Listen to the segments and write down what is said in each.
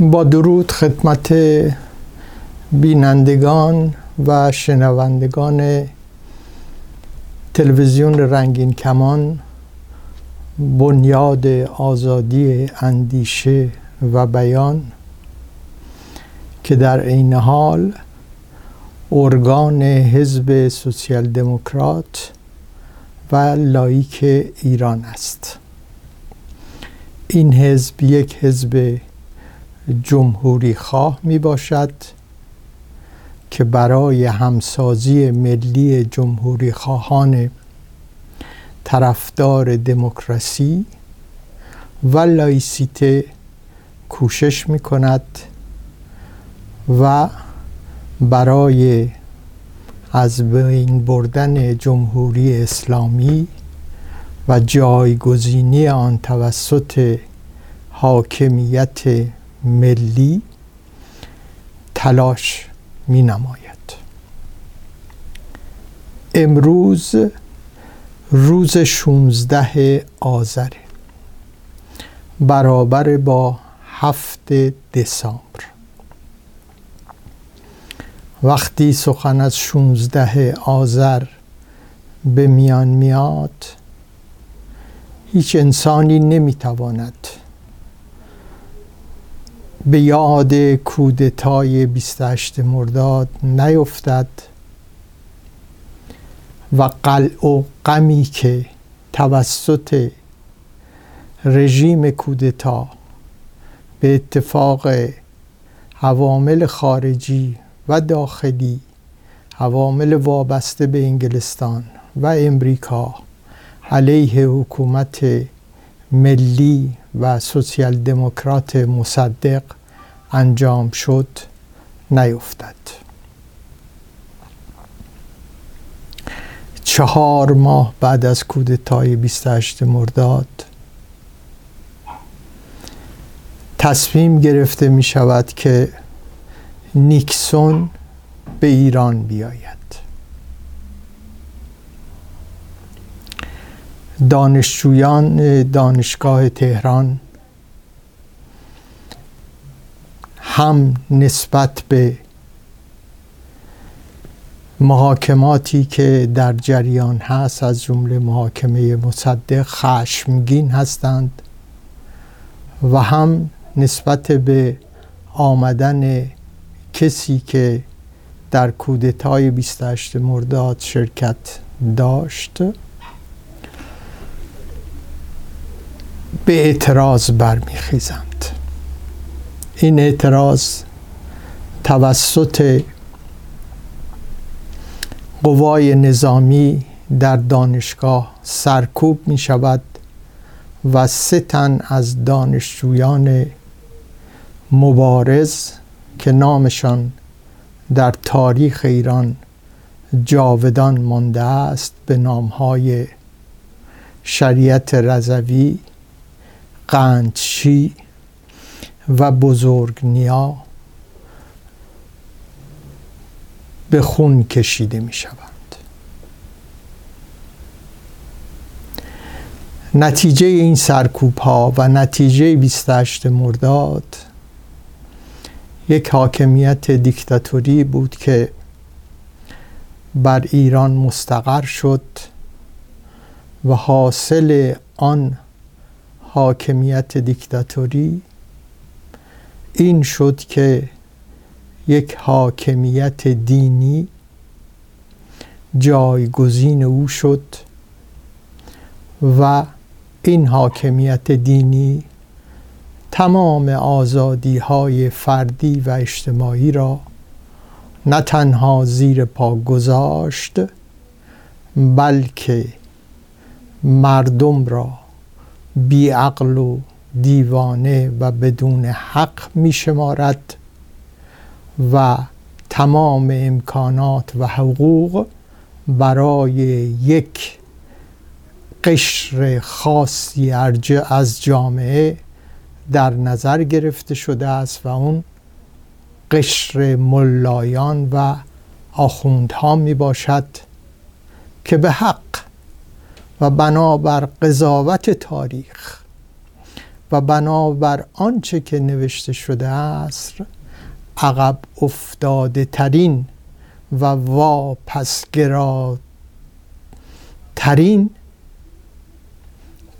با درود خدمت بینندگان و شنوندگان تلویزیون رنگین کمان بنیاد آزادی اندیشه و بیان که در عین حال ارگان حزب سوسیال دموکرات و لایک ایران است. این حزب یک حزب جمهوری خواه می باشد که برای همسازی ملی جمهوری خواهان طرفدار دموکراسی و لایسیته کوشش می کند و برای از بین بردن جمهوری اسلامی و جایگزینی آن توسط حاکمیت ملی تلاش می نماید امروز روز 16 آذر برابر با هفت دسامبر. وقتی سخن از 16 آذر به میان میاد هیچ انسانی نمی‌تواند به یاد کودتای 28 مرداد نیفتد و قلع و غمی که توسط رژیم کودتا به اتفاق عوامل خارجی و داخلی عوامل وابسته به انگلستان و امریکا علیه حکومت ملی و سوسیال دموکرات مصدق انجام شد نیفتد. چهار ماه بعد از کودتای 28 مرداد تصمیم گرفته می شود که نیکسون به ایران بیاید. دانشجویان دانشگاه تهران. هم نسبت به محاکماتی که در جریان هست از جمله محاکمه مصدق خشمگین هستند و هم نسبت به آمدن کسی که در کودتای 28 مرداد شرکت داشت. به اعتراض برمیخیزند. این اعتراض توسط قوای نظامی در دانشگاه سرکوب می شود و سه تن از دانشجویان مبارز که نامشان در تاریخ ایران جاودان مانده است به نامهای شریعت رضوی قندشی و بزرگ نیا به خون کشیده می شوند. نتیجه این سرکوب ها و نتیجه 28 مرداد یک حاکمیت دیکتاتوری بود که بر ایران مستقر شد و حاصل آن حاکمیت دیکتاتوری. این شد که یک حاکمیت دینی جایگزین او شد و این حاکمیت دینی تمام آزادی های فردی و اجتماعی را نه تنها زیر پا گذاشت بلکه مردم را بیعقل و دیوانه و بدون حق می شمارد و تمام امکانات و حقوق برای یک قشر خاصی از جامعه در نظر گرفته شده است و اون قشر ملایان و آخوندها می باشد که به حق و بنابر قضاوت تاریخ و بنابر آنچه که نوشته شده است عقب افتاده ترین و واپسگرا ترین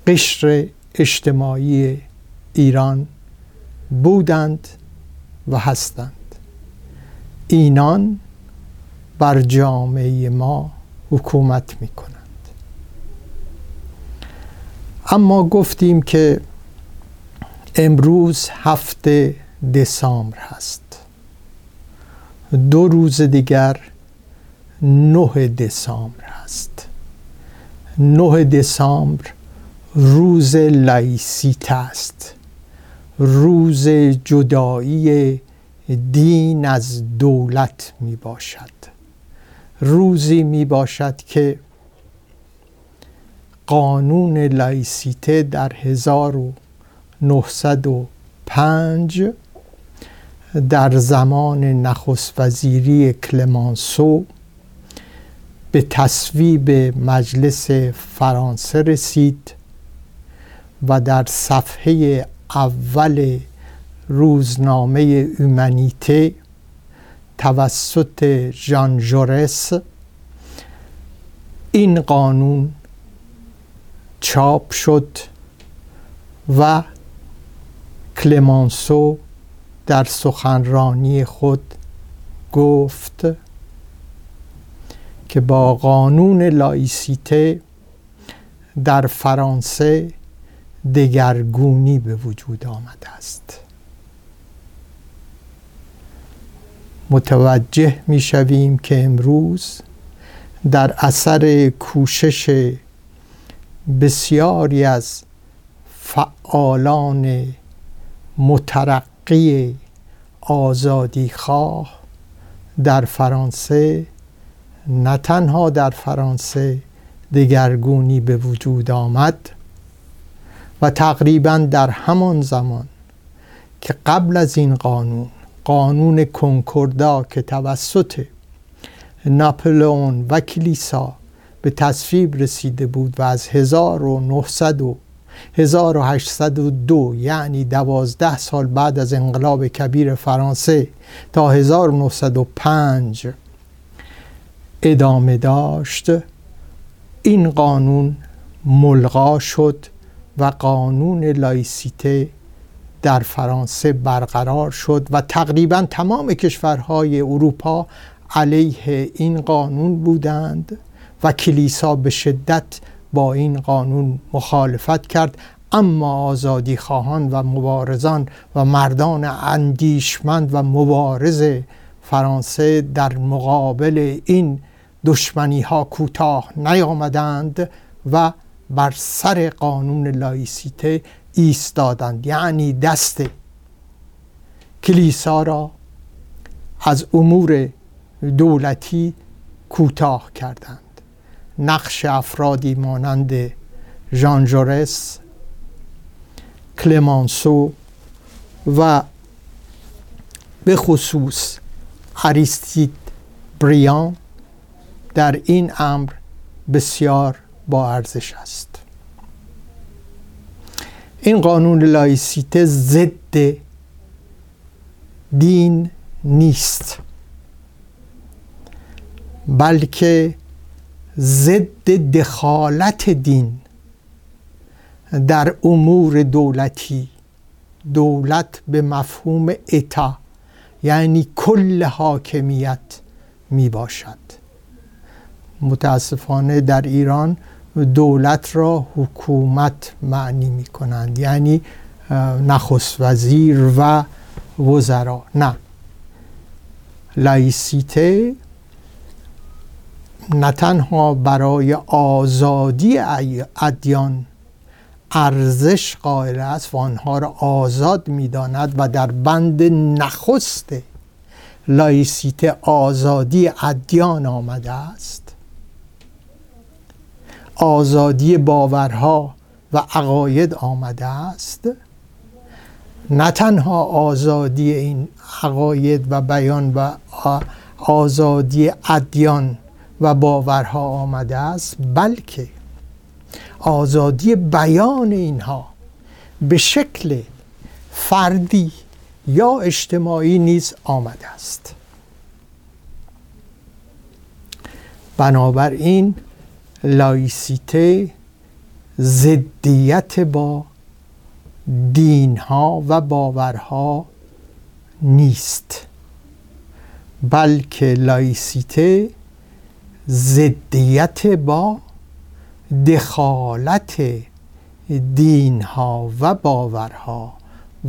قشر اجتماعی ایران بودند و هستند. اینان بر جامعه ما حکومت می کنند اما گفتیم که امروز هفت دسامبر هست. دو روز دیگر نه دسامبر هست. نه دسامبر روز لایسیته است. روز جدایی دین از دولت می باشد روزی می باشد که قانون لایسیته در 1905 در زمان نخست وزیری کلمانسو به تصویب مجلس فرانسه رسید و در صفحه اول روزنامه اومانیته توسط ژان جورس این قانون چاپ شد و کلمانسو در سخنرانی خود گفت که با قانون لایسیته در فرانسه دگرگونی به وجود آمده است. متوجه می شویم که امروز در اثر کوشش بسیاری از فعالان مترقی آزادی خواه در فرانسه نه تنها در فرانسه دگرگونی به وجود آمد و تقریبا در همان زمان که قبل از این قانون قانون کنکوردا که توسط ناپلئون و کلیسا به تصویب رسیده بود و از 1900 و 1802 یعنی دوازده سال بعد از انقلاب کبیر فرانسه تا 1905 ادامه داشت. این قانون ملغا شد و قانون لایسیته در فرانسه برقرار شد و تقریبا تمام کشورهای اروپا علیه این قانون بودند. و کلیسا به شدت با این قانون مخالفت کرد. اما آزادی خواهان و مبارزان و مردان اندیشمند و مبارز فرانسه در مقابل این دشمنی ها کوتاه نیامدند و بر سر قانون لایسیته ایستادند. یعنی دست کلیسا را از امور دولتی کوتاه کردند. نقش افرادی مانند ژان جورس کلمانسو و به خصوص اریستید بریان در این امر بسیار با ارزش است. این قانون لایسیته ضد دین نیست بلکه ضد دخالت دین در امور دولتی. دولت به مفهوم اتا یعنی کل حاکمیت می باشد متاسفانه در ایران دولت را حکومت معنی می کنند یعنی نخست وزیر و وزرا. نه. لایسیته نه تنها برای آزادی ادیان ارزش قائل است و آنها را آزاد می‌داند و در بند نخست لایسیته آزادی ادیان آمده است. آزادی باورها و عقاید آمده است. نه تنها آزادی این عقاید و بیان و آزادی ادیان و باورها آمده است بلکه آزادی بیان اینها به شکل فردی یا اجتماعی نیز آمده است. بنابراین لایسیته ضدیت با دینها و باورها نیست بلکه لایسیته ضدیت با دخالت دینها و باورها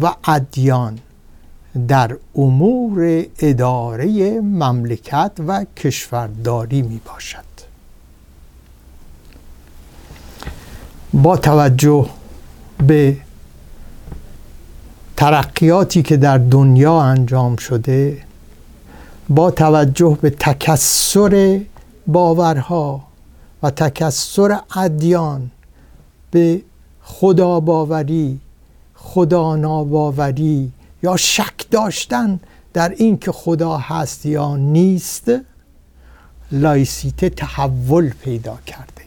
و ادیان در امور اداره مملکت و کشورداری می باشد. با توجه به ترقیاتی که در دنیا انجام شده با توجه به تکسر باورها و تکسر ادیان به خدا باوری خدا ناباوری یا شک داشتن در این که خدا هست یا نیست لایسیته تحول پیدا کرده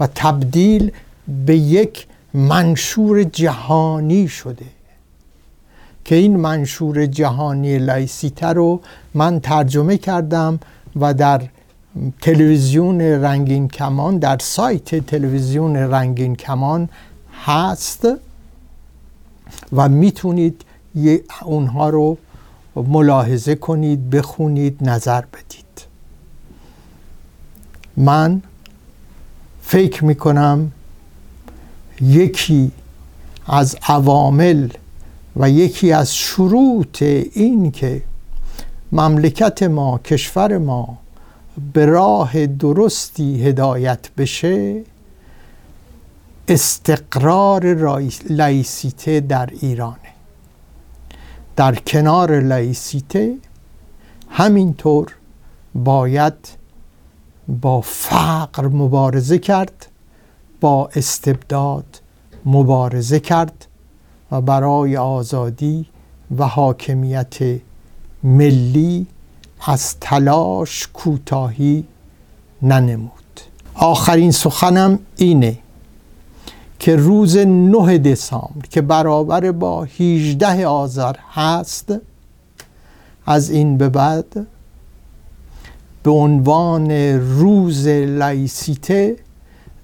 و تبدیل به یک منشور جهانی شده که این منشور جهانی لایسیته رو من ترجمه کردم و در تلویزیون رنگین کمان در سایت تلویزیون رنگین کمان هست و می‌تونید اونها رو ملاحظه کنید بخونید نظر بدید. من فکر می‌کنم یکی از عوامل و یکی از شروط این که مملکت ما کشور ما به راه درستی هدایت بشه استقرار لایسیته در ایرانه. در کنار لایسیته همینطور باید با فقر مبارزه کرد با استبداد مبارزه کرد و برای آزادی و حاکمیت ملی از تلاش کوتاهی ننمود. آخرین سخنم اینه که روز 9 دسامبر که برابر با 18 آذر هست از این به بعد به عنوان روز لایسیته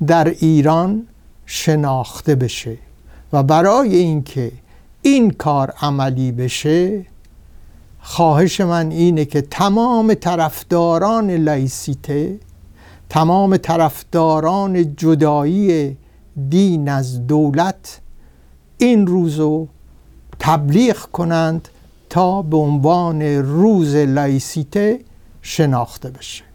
در ایران شناخته بشه و برای اینکه این کار عملی بشه خواهش من اینه که تمام طرفداران لایسیته تمام طرفداران جدایی دین از دولت این روزو تبلیغ کنند تا به عنوان روز لایسیته شناخته بشه.